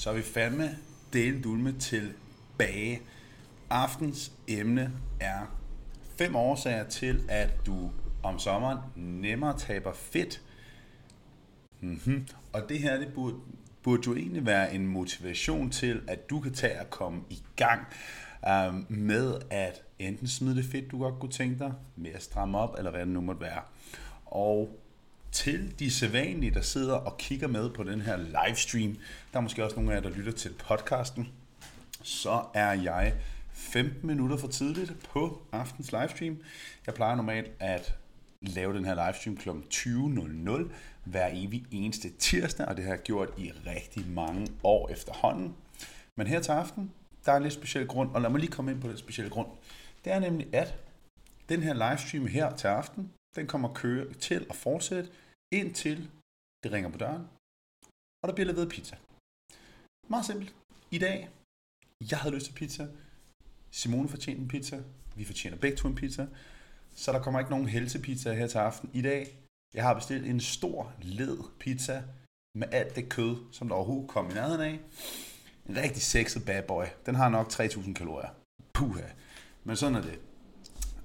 så er vi fandme delen dulme tilbage. Aftens emne er fem årsager til, at du om sommeren nemmere taber fedt. Mm-hmm. Og det her, det burde, burde jo egentlig være en motivation til, at du kan tage at komme i gang um, med at enten smide det fedt, du godt kunne tænke dig, med at stramme op, eller hvad det nu måtte være. Og til de sædvanlige, der sidder og kigger med på den her livestream, der er måske også nogle af jer, der lytter til podcasten, så er jeg 15 minutter for tidligt på aftens livestream. Jeg plejer normalt at lave den her livestream kl. 20.00 hver evig eneste tirsdag, og det har jeg gjort i rigtig mange år efterhånden. Men her til aften, der er en lidt speciel grund, og lad mig lige komme ind på den specielle grund. Det er nemlig, at den her livestream her til aften, den kommer køre til at fortsætte, indtil det ringer på døren, og der bliver leveret pizza. Meget simpelt. I dag, jeg havde lyst til pizza. Simone fortjener en pizza. Vi fortjener begge to en pizza. Så der kommer ikke nogen helsepizza her til aften. I dag, jeg har bestilt en stor led pizza med alt det kød, som der overhovedet kom i nærheden af. En rigtig sexet bad boy. Den har nok 3000 kalorier. Puha. Men sådan er det.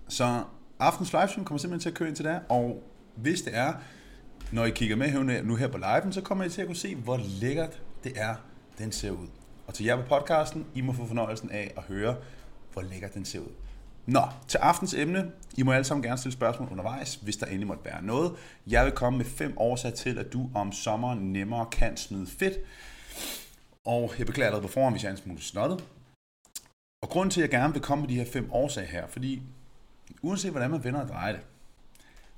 Så aftens livestream kommer simpelthen til at køre ind til der, og hvis det er, når I kigger med nu her på liven, så kommer I til at kunne se, hvor lækkert det er, den ser ud. Og til jer på podcasten, I må få fornøjelsen af at høre, hvor lækkert den ser ud. Nå, til aftens emne. I må alle sammen gerne stille spørgsmål undervejs, hvis der endelig måtte være noget. Jeg vil komme med fem årsager til, at du om sommeren nemmere kan smide fedt. Og jeg beklager allerede på forhånd, hvis jeg er en smule snottet. Og grunden til, at jeg gerne vil komme med de her fem årsager her, fordi uanset hvordan man vender og drejer det,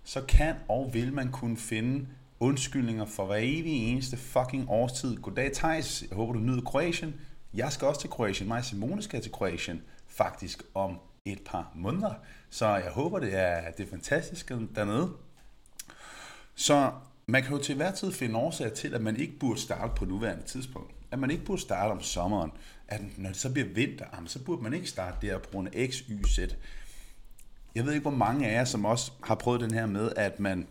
så kan og vil man kunne finde undskyldninger for hver evig eneste fucking årstid. Goddag Thijs, jeg håber du nyder Kroatien. Jeg skal også til Kroatien. Mig og Simone skal til Kroatien faktisk om et par måneder. Så jeg håber, det er, det er fantastisk dernede. Så man kan jo til hver tid finde årsager til, at man ikke burde starte på nuværende tidspunkt. At man ikke burde starte om sommeren. At når det så bliver vinter, så burde man ikke starte der på grund af X, Y, Z. Jeg ved ikke, hvor mange af jer, som også har prøvet den her med, at man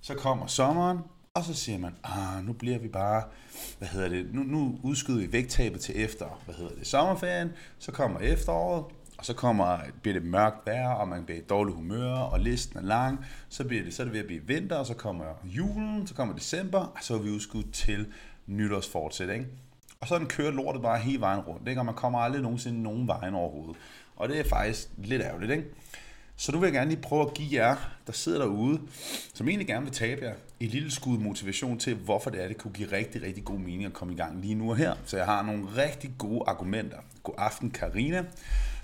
så kommer sommeren, og så siger man, ah, nu bliver vi bare, hvad hedder det, nu, nu udskyder vi vægttabet til efter, hvad hedder det, sommerferien, så kommer efteråret, og så kommer, bliver det mørkt vejr, og man bliver i dårlig humør, og listen er lang, så, bliver det, så er det ved at blive vinter, og så kommer julen, så kommer december, og så er vi udskudt til nytårsfortsæt, ikke? Og så den kører lortet bare hele vejen rundt, ikke? og man kommer aldrig nogensinde nogen vejen overhovedet. Og det er faktisk lidt ærgerligt, ikke? Så nu vil jeg gerne lige prøve at give jer, der sidder derude, som egentlig gerne vil tabe jer, et lille skud motivation til, hvorfor det er, det kunne give rigtig, rigtig god mening at komme i gang lige nu og her. Så jeg har nogle rigtig gode argumenter. God aften, Karina.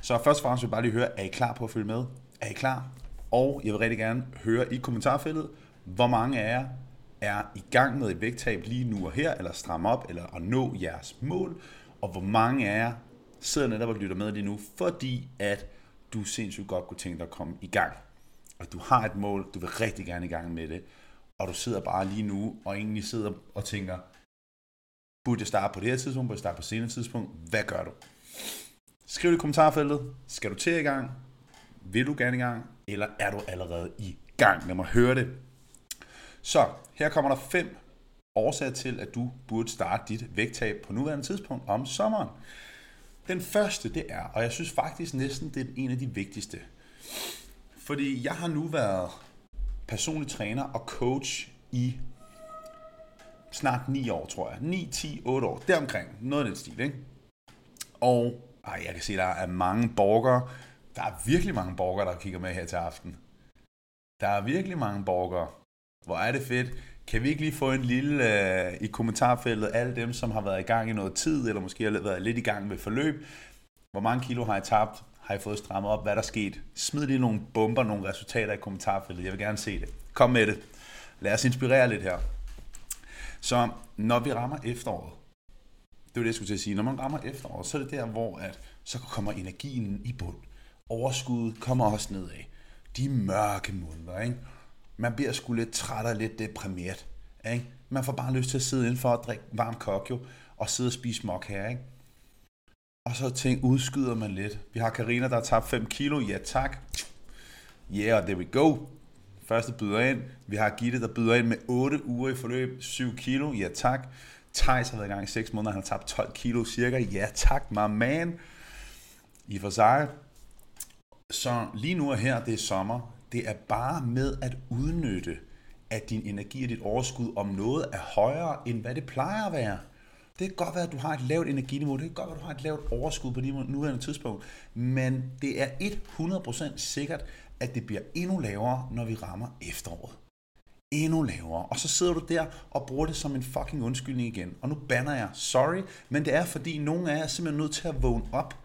Så først og fremmest vil jeg bare lige høre, er I klar på at følge med? Er I klar? Og jeg vil rigtig gerne høre i kommentarfeltet, hvor mange af jer er i gang med et vægttab lige nu og her, eller stramme op, eller at nå jeres mål, og hvor mange af jer sidder netop og lytter med lige nu, fordi at du sindssygt godt kunne tænke dig at komme i gang. Og du har et mål, du vil rigtig gerne i gang med det, og du sidder bare lige nu og egentlig sidder og tænker, burde jeg starte på det her tidspunkt, burde jeg starte på senere tidspunkt, hvad gør du? Skriv det i kommentarfeltet, skal du til i gang, vil du gerne i gang, eller er du allerede i gang? Lad mig høre det. Så her kommer der fem årsager til, at du burde starte dit vægttab på nuværende tidspunkt om sommeren. Den første, det er, og jeg synes faktisk næsten, det er en af de vigtigste. Fordi jeg har nu været personlig træner og coach i snart 9 år, tror jeg. 9, 10, 8 år. Deromkring. Noget af den stil, ikke? Og ej, jeg kan se, der er mange borgere. Der er virkelig mange borgere, der kigger med her til aften. Der er virkelig mange borgere. Hvor er det fedt. Kan vi ikke lige få en lille øh, i kommentarfeltet, alle dem, som har været i gang i noget tid, eller måske har været lidt i gang med forløb. Hvor mange kilo har I tabt? Har I fået strammet op? Hvad er der sket? Smid lige nogle bomber, nogle resultater i kommentarfeltet. Jeg vil gerne se det. Kom med det. Lad os inspirere lidt her. Så når vi rammer efteråret, det var det, jeg skulle til at sige, når man rammer efteråret, så er det der, hvor at, så kommer energien i bund. Overskuddet kommer også nedad. De mørke måneder, ikke? Man bliver sgu lidt træt og lidt deprimeret. Ikke? Man får bare lyst til at sidde indenfor og drikke varm kokjo og sidde og spise mok her. Ikke? Og så tænk, udskyder man lidt. Vi har Karina der har tabt 5 kilo. Ja tak. Yeah, there we go. Første byder ind. Vi har Gitte, der byder ind med 8 uger i forløb. 7 kilo. Ja tak. Thijs har været i gang i 6 måneder, han har tabt 12 kilo cirka. Ja tak, my man. I for sig. Så lige nu og her, det er sommer. Det er bare med at udnytte, at din energi og dit overskud om noget er højere, end hvad det plejer at være. Det kan godt være, at du har et lavt energiniveau, det kan godt være, at du har et lavt overskud på det nuværende tidspunkt, men det er 100% sikkert, at det bliver endnu lavere, når vi rammer efteråret. Endnu lavere. Og så sidder du der og bruger det som en fucking undskyldning igen. Og nu banner jeg, sorry, men det er fordi, nogle af jer er simpelthen nødt til at vågne op.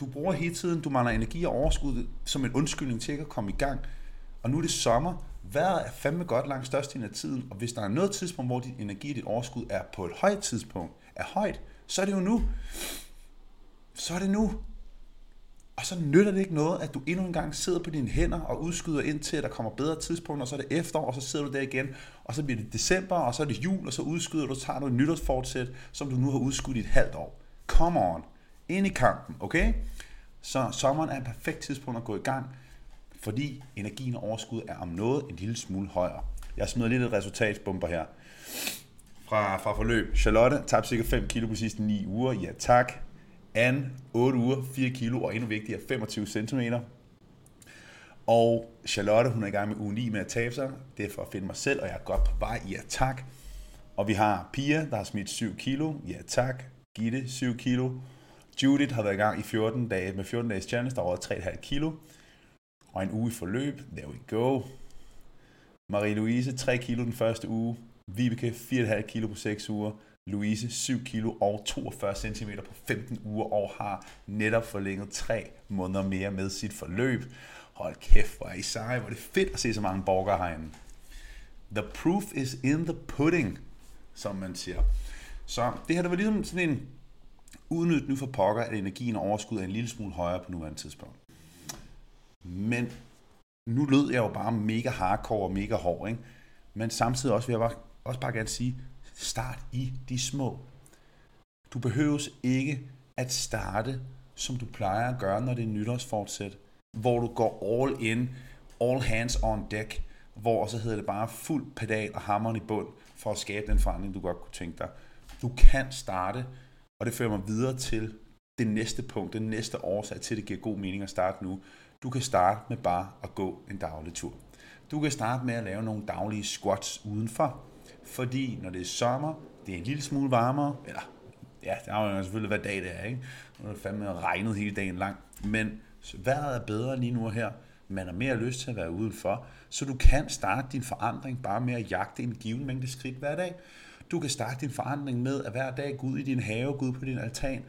Du bruger hele tiden, du mangler energi og overskud som en undskyldning til ikke at komme i gang. Og nu er det sommer, vejret er fandme godt langt størstedelen af tiden, og hvis der er noget tidspunkt, hvor din energi og dit overskud er på et højt tidspunkt, er højt, så er det jo nu. Så er det nu. Og så nytter det ikke noget, at du endnu en gang sidder på dine hænder og udskyder ind til, at der kommer bedre tidspunkter, og så er det efterår, og så sidder du der igen, og så bliver det december, og så er det jul, og så udskyder du, tager du et nytårsfortsæt, som du nu har udskudt i et halvt år. Come on. Ind i kampen, okay? Så sommeren er et perfekt tidspunkt at gå i gang fordi energien og overskud er om noget en lille smule højere. Jeg smider lidt et resultatsbomber her. Fra, fra forløb. Charlotte tabte cirka 5 kilo på sidste 9 uger. Ja tak. Anne 8 uger, 4 kilo og endnu vigtigere 25 cm. Og Charlotte, hun er i gang med uge 9 med at tabe sig. Det er for at finde mig selv, og jeg er godt på vej. Ja tak. Og vi har Pia, der har smidt 7 kilo. Ja tak. Gitte, 7 kilo. Judith har været i gang i 14 dage med 14 dages challenge, der var 3,5 kilo og en uge i forløb. There we go. Marie-Louise, 3 kilo den første uge. Vibeke, 4,5 kilo på 6 uger. Louise, 7 kilo og 42 cm på 15 uger og har netop forlænget 3 måneder mere med sit forløb. Hold kæft, hvor er I seje. Hvor er det fedt at se så mange borgere herinde. The proof is in the pudding, som man siger. Så det her, det var ligesom sådan en udnyt nu for pokker, at energien og overskud er en lille smule højere på nuværende tidspunkt. Men nu lød jeg jo bare mega hardcore og mega hård, ikke? Men samtidig også vil jeg bare, også bare gerne sige, start i de små. Du behøves ikke at starte, som du plejer at gøre, når det er nytårsfortsæt, hvor du går all in, all hands on deck, hvor så hedder det bare fuld pedal og hammeren i bund, for at skabe den forandring, du godt kunne tænke dig. Du kan starte, og det fører mig videre til det næste punkt, den næste årsag til, at det giver god mening at starte nu. Du kan starte med bare at gå en daglig tur. Du kan starte med at lave nogle daglige squats udenfor, fordi når det er sommer, det er en lille smule varmere, eller ja, det afhænger selvfølgelig, hvad dag det er, ikke? Nu er det fandme regnet hele dagen lang, men vejret er bedre lige nu og her, man har mere lyst til at være udenfor, så du kan starte din forandring bare med at jagte en given mængde skridt hver dag. Du kan starte din forandring med at hver dag gå ud i din have, gå ud på din altan,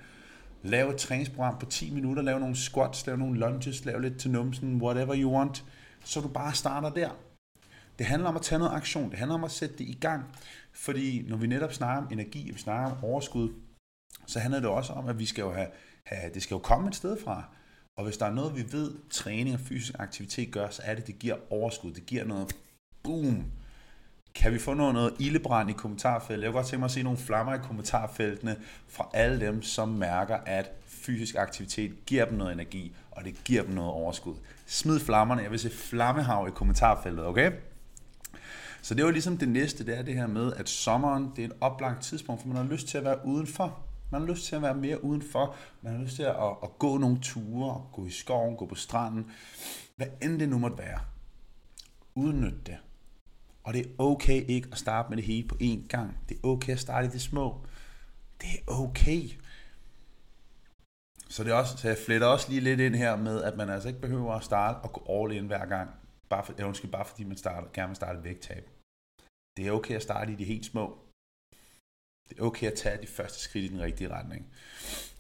Lav et træningsprogram på 10 minutter, lav nogle squats, lav nogle lunges, lav lidt til numsen, whatever you want, så du bare starter der. Det handler om at tage noget aktion, det handler om at sætte det i gang, fordi når vi netop snakker om energi, og vi snakker om overskud, så handler det også om, at vi skal jo have, have, det skal jo komme et sted fra. Og hvis der er noget, vi ved, træning og fysisk aktivitet gør, så er det, det giver overskud. Det giver noget boom. Kan vi få noget, noget ildebrand i kommentarfeltet? Jeg kunne godt tænke mig at se nogle flammer i kommentarfeltene fra alle dem, som mærker, at fysisk aktivitet giver dem noget energi, og det giver dem noget overskud. Smid flammerne. Jeg vil se flammehav i kommentarfeltet, okay? Så det var ligesom det næste, det er det her med, at sommeren, det er et oplagt tidspunkt, for man har lyst til at være udenfor. Man har lyst til at være mere udenfor. Man har lyst til at, at, gå nogle ture, gå i skoven, gå på stranden. Hvad end det nu måtte være. Udnyt det. Og det er okay ikke at starte med det hele på én gang. Det er okay at starte i det små. Det er okay. Så, det er også, så jeg fletter også lige lidt ind her med, at man altså ikke behøver at starte og gå all in hver gang. Bare, for, eller undskyld, bare fordi man starter, gerne vil starte vægttab. Det er okay at starte i de helt små. Det er okay at tage de første skridt i den rigtige retning.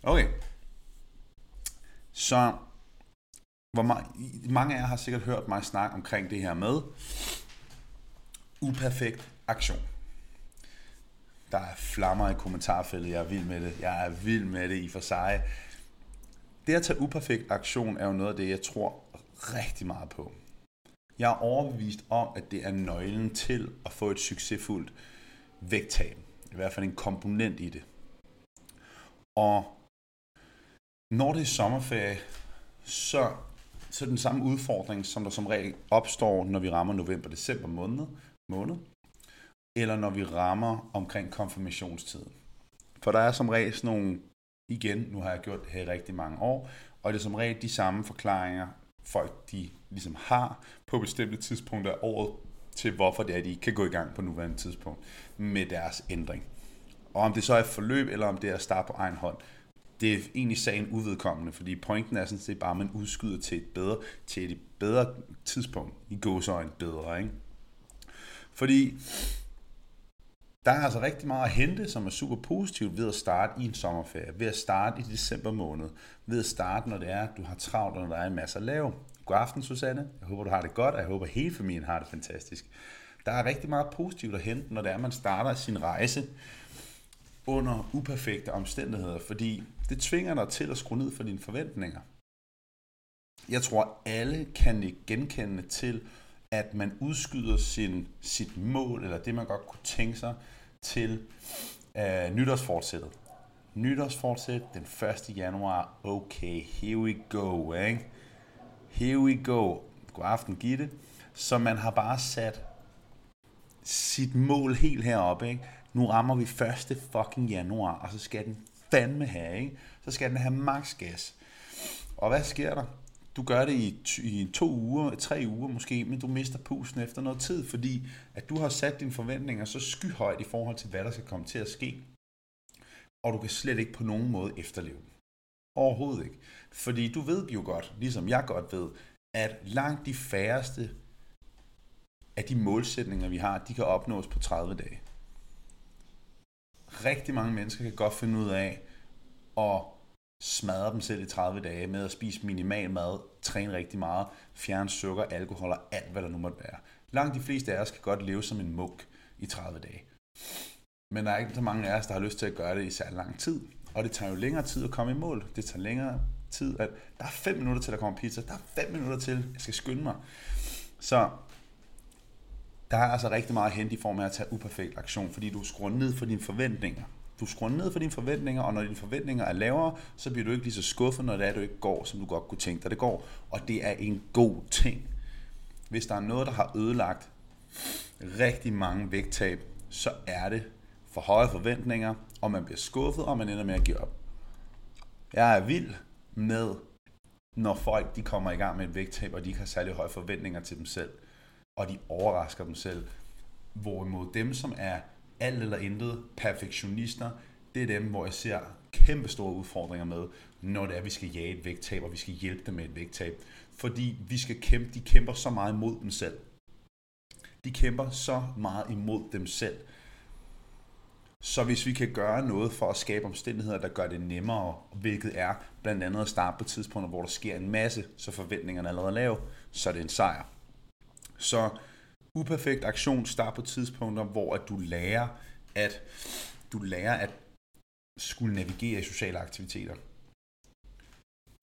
Okay. Så hvor mange, mange af jer har sikkert hørt mig snakke omkring det her med, uperfekt aktion. Der er flammer i kommentarfeltet, jeg er vild med det. Jeg er vild med det i for sig. Det at tage uperfekt aktion er jo noget af det, jeg tror rigtig meget på. Jeg er overbevist om, at det er nøglen til at få et succesfuldt vægttab. I hvert fald en komponent i det. Og når det er sommerferie, så, så er den samme udfordring, som der som regel opstår, når vi rammer november-december måned, måned. eller når vi rammer omkring konfirmationstiden. For der er som regel sådan nogle, igen, nu har jeg gjort det her i rigtig mange år, og det er som regel de samme forklaringer, folk de ligesom har på bestemte tidspunkter af året, til hvorfor det er, at de ikke kan gå i gang på nuværende tidspunkt med deres ændring. Og om det så er et forløb, eller om det er at starte på egen hånd, det er egentlig sagen uvedkommende, fordi pointen er sådan set bare, at man udskyder til et bedre, til et bedre tidspunkt. I gåsøjne bedre, ikke? Fordi der er altså rigtig meget at hente, som er super positivt ved at starte i en sommerferie, ved at starte i december måned, ved at starte, når det er, at du har travlt, og når der er en masse at lave. God aften, Susanne. Jeg håber, du har det godt, og jeg håber, hele familien har det fantastisk. Der er rigtig meget positivt at hente, når det er, at man starter sin rejse under uperfekte omstændigheder, fordi det tvinger dig til at skrue ned for dine forventninger. Jeg tror, alle kan genkende til, at man udskyder sin, sit mål, eller det man godt kunne tænke sig, til øh, nytårsfortsættet. Nytårsfortsæt den 1. januar. Okay, here we go, ikke? Here we go. God aften, Gitte. Så man har bare sat sit mål helt heroppe, ikke? Nu rammer vi 1. fucking januar, og så skal den fandme have, ikke? Så skal den have max gas. Og hvad sker der? Du gør det i, i to uger, tre uger måske, men du mister pusten efter noget tid, fordi at du har sat dine forventninger så skyhøjt i forhold til, hvad der skal komme til at ske. Og du kan slet ikke på nogen måde efterleve dem. Overhovedet ikke. Fordi du ved jo godt, ligesom jeg godt ved, at langt de færreste af de målsætninger, vi har, de kan opnås på 30 dage. Rigtig mange mennesker kan godt finde ud af at smadre dem selv i 30 dage med at spise minimal mad, træne rigtig meget, fjerne sukker, alkohol og alt, hvad der nu måtte være. Langt de fleste af os kan godt leve som en munk i 30 dage. Men der er ikke så mange af os, der har lyst til at gøre det i særlig lang tid. Og det tager jo længere tid at komme i mål. Det tager længere tid, at der er 5 minutter til, der kommer pizza. Der er 5 minutter til, jeg skal skynde mig. Så der er altså rigtig meget at hente i form af at tage uperfekt aktion, fordi du skruer ned for dine forventninger. Du skruer ned for dine forventninger, og når dine forventninger er lavere, så bliver du ikke lige så skuffet, når det er, at du ikke går, som du godt kunne tænke dig, det går. Og det er en god ting. Hvis der er noget, der har ødelagt rigtig mange vægttab, så er det for høje forventninger, og man bliver skuffet, og man ender med at give op. Jeg er vild med, når folk de kommer i gang med et vægttab, og de ikke har særlig høje forventninger til dem selv, og de overrasker dem selv. Hvorimod dem, som er alt eller intet perfektionister, det er dem, hvor jeg ser kæmpe store udfordringer med, når det er, at vi skal jage et vægttab, og vi skal hjælpe dem med et vægttab. Fordi vi skal kæmpe, de kæmper så meget imod dem selv. De kæmper så meget imod dem selv. Så hvis vi kan gøre noget for at skabe omstændigheder, der gør det nemmere, hvilket er blandt andet at starte på tidspunkter, hvor der sker en masse, så forventningerne er allerede lave, så er det en sejr. Så uperfekt aktion start på tidspunkter, hvor at du lærer at du lærer at skulle navigere i sociale aktiviteter.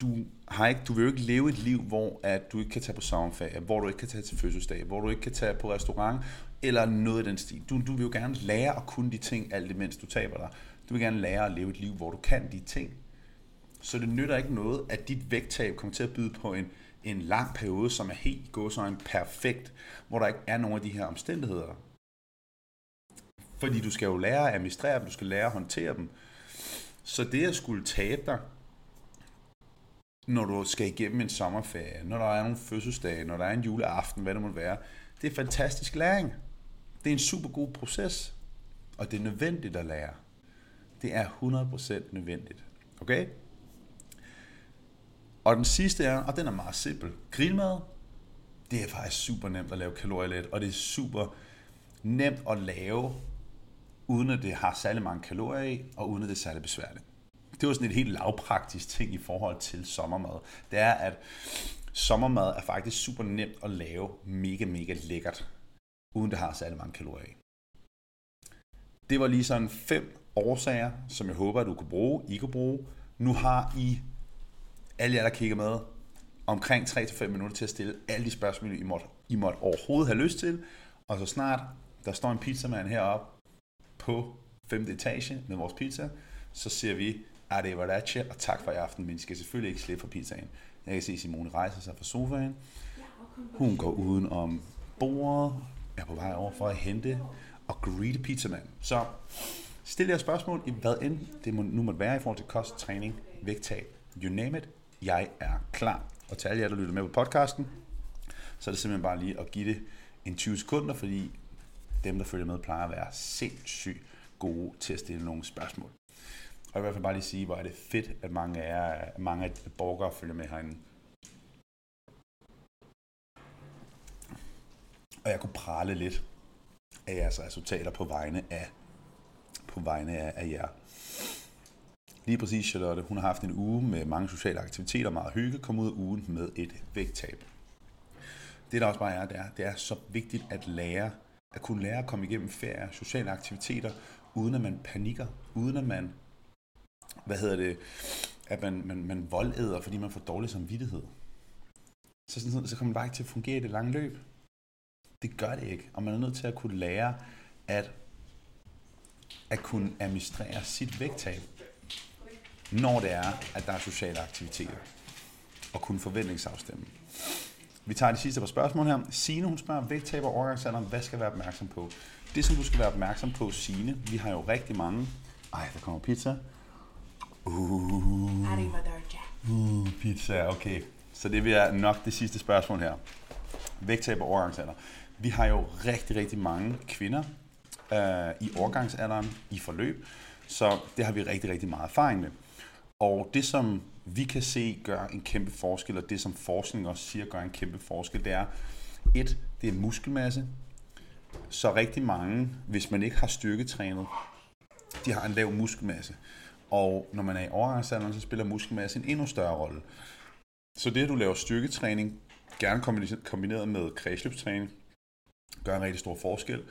Du, har ikke, du vil jo ikke leve et liv, hvor at du ikke kan tage på sommerferie, hvor du ikke kan tage til fødselsdag, hvor du ikke kan tage på restaurant, eller noget i den stil. Du, du vil jo gerne lære at kunne de ting, alt imens du taber dig. Du vil gerne lære at leve et liv, hvor du kan de ting. Så det nytter ikke noget, at dit vægttab kommer til at byde på en, en lang periode, som er helt gåsøjne perfekt, hvor der ikke er nogen af de her omstændigheder. Fordi du skal jo lære at administrere dem, du skal lære at håndtere dem. Så det at skulle tabe dig, når du skal igennem en sommerferie, når der er nogle fødselsdage, når der er en juleaften, hvad det må være, det er fantastisk læring. Det er en super god proces, og det er nødvendigt at lære. Det er 100% nødvendigt. Okay? Og den sidste er, og den er meget simpel, grillmad, det er faktisk super nemt at lave kalorielet, og det er super nemt at lave, uden at det har særlig mange kalorier i, og uden at det er særlig besværligt. Det var sådan et helt lavpraktisk ting i forhold til sommermad. Det er, at sommermad er faktisk super nemt at lave mega, mega lækkert, uden det har særlig mange kalorier i. Det var lige sådan fem årsager, som jeg håber, at du kunne bruge, I kunne bruge. Nu har I alle jer, der kigger med, omkring 3-5 minutter til at stille alle de spørgsmål, I måtte, I måtte overhovedet have lyst til. Og så snart der står en pizzamand heroppe på 5. etage med vores pizza, så siger vi, arrivederci og tak for i aften, men I skal selvfølgelig ikke slippe for pizzaen. Jeg kan se, at Simone rejser sig fra sofaen. Hun går uden om bordet, er på vej over for at hente, og greet pizzamanden. Så stil jer spørgsmål i hvad end det må, nu måtte være i forhold til kost, træning, vægttab, you name it. Jeg er klar. Og til alle jer, der lytter med på podcasten, så er det simpelthen bare lige at give det en 20 sekunder, fordi dem, der følger med, plejer at være sindssygt gode til at stille nogle spørgsmål. Og jeg vil i hvert fald bare lige sige, hvor er det fedt, at mange af, jer, mange af borgere følger med herinde. Og jeg kunne prale lidt af jeres resultater på vegne af, på vegne af, af jer. Lige præcis, Charlotte, hun har haft en uge med mange sociale aktiviteter, meget hygge, kom ud af ugen med et vægttab. Det der også bare er, det er, det er så vigtigt at lære, at kunne lære at komme igennem ferie, sociale aktiviteter, uden at man panikker, uden at man, hvad hedder det, at man, man, man voldæder, fordi man får dårlig samvittighed. Så, sådan, så kommer man bare ikke til at fungere i det lange løb. Det gør det ikke, og man er nødt til at kunne lære at, at kunne administrere sit vægttab, når det er, at der er sociale aktiviteter, og kunne forventningsafstemme. Vi tager de sidste par spørgsmål her. Signe, hun spørger, vægttab og overgangsalderen, hvad skal være opmærksom på? Det, som du skal være opmærksom på, Signe, vi har jo rigtig mange... Ej, der kommer pizza. Uh, uh, pizza, okay. Så det bliver nok det sidste spørgsmål her. Vægttab og overgangsalder. Vi har jo rigtig, rigtig mange kvinder øh, i overgangsalderen i forløb, så det har vi rigtig, rigtig meget erfaring med. Og det, som vi kan se gør en kæmpe forskel, og det, som forskning også siger gør en kæmpe forskel, det er, et, det er muskelmasse. Så rigtig mange, hvis man ikke har styrketrænet, de har en lav muskelmasse. Og når man er i overgangsalderen, så spiller muskelmasse en endnu større rolle. Så det, at du laver styrketræning, gerne kombineret med kredsløbstræning, gør en rigtig stor forskel.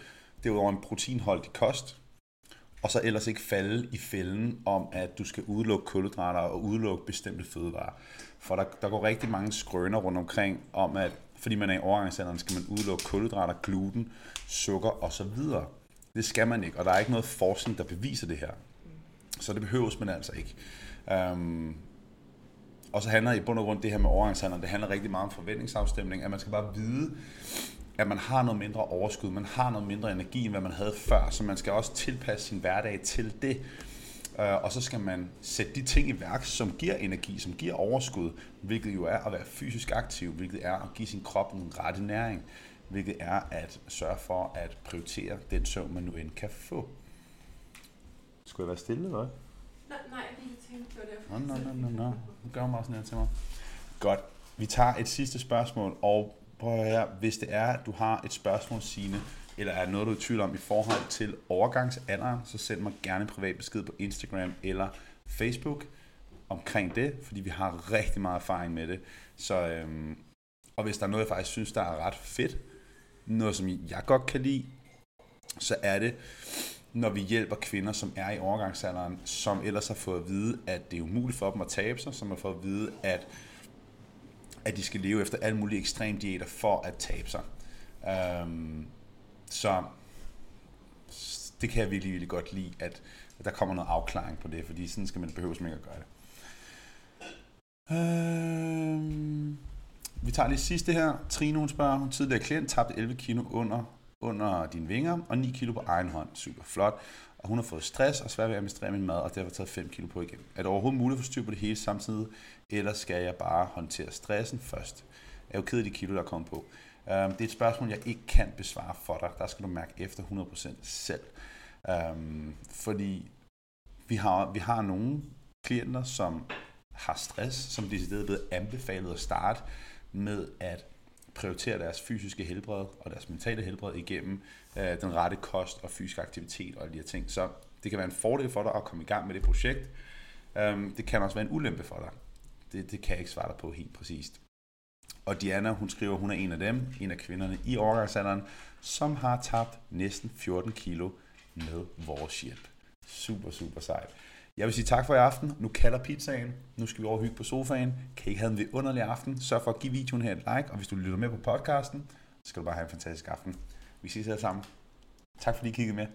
Det er en proteinholdig kost, og så ellers ikke falde i fælden om, at du skal udelukke kulhydrater og udelukke bestemte fødevarer. For der, der går rigtig mange skrøner rundt omkring om, at fordi man er i overgangsalderen, skal man udelukke kulhydrater, gluten, sukker osv. Det skal man ikke, og der er ikke noget forskning, der beviser det her. Så det behøves man altså ikke. Um, og så handler i bund og grund det her med overgangsalderen, det handler rigtig meget om forventningsafstemning, at man skal bare vide, at man har noget mindre overskud, man har noget mindre energi, end hvad man havde før, så man skal også tilpasse sin hverdag til det. Øh, og så skal man sætte de ting i værk, som giver energi, som giver overskud, hvilket jo er at være fysisk aktiv, hvilket er at give sin krop den rette næring, hvilket er at sørge for at prioritere den søvn, man nu end kan få. Skulle jeg være stille, eller Nej, nej, jeg tænkte på det. Nå, nå, nå, nå, nå. Nu gør mig sådan her til mig. Godt. Vi tager et sidste spørgsmål, og prøv at høre, hvis det er, at du har et spørgsmål, Signe, eller er noget, du er i tvivl om i forhold til overgangsalderen, så send mig gerne en privat besked på Instagram eller Facebook omkring det, fordi vi har rigtig meget erfaring med det. Så, øhm, og hvis der er noget, jeg faktisk synes, der er ret fedt, noget som jeg godt kan lide, så er det, når vi hjælper kvinder, som er i overgangsalderen, som ellers har fået at vide, at det er umuligt for dem at tabe sig, som har fået at vide, at at de skal leve efter alle mulige ekstrem diæter for at tabe sig. Øhm, så det kan jeg virkelig, virkelig godt lide, at, at der kommer noget afklaring på det, fordi sådan skal man behøve ikke at gøre det. Øhm, vi tager lige sidste her. Trine, hun spørger, hun tidligere klient tabte 11 kilo under, under dine vinger, og 9 kilo på egen hånd. Super flot og hun har fået stress og svært ved at administrere min mad, og derfor taget 5 kilo på igen. Er det overhovedet muligt at få styr på det hele samtidig, eller skal jeg bare håndtere stressen først? Jeg er jo ked af de kilo, der er kommet på. Øhm, det er et spørgsmål, jeg ikke kan besvare for dig. Der skal du mærke efter 100% selv. Øhm, fordi vi har, vi har nogle klienter, som har stress, som de er blevet anbefalet at starte med at prioriterer deres fysiske helbred og deres mentale helbred igennem øh, den rette kost og fysisk aktivitet og alle de her ting. Så det kan være en fordel for dig at komme i gang med det projekt. Um, det kan også være en ulempe for dig. Det, det kan jeg ikke svare dig på helt præcist. Og Diana, hun skriver, hun er en af dem, en af kvinderne i overgangsalderen, som har tabt næsten 14 kilo med vores hjælp. Super, super sejt. Jeg vil sige tak for i aften. Nu kalder pizzaen. Nu skal vi over hygge på sofaen. Kan I ikke have en vidunderlig aften? Sørg for at give videoen her et like. Og hvis du lytter med på podcasten, så skal du bare have en fantastisk aften. Vi ses alle sammen. Tak fordi I kiggede med.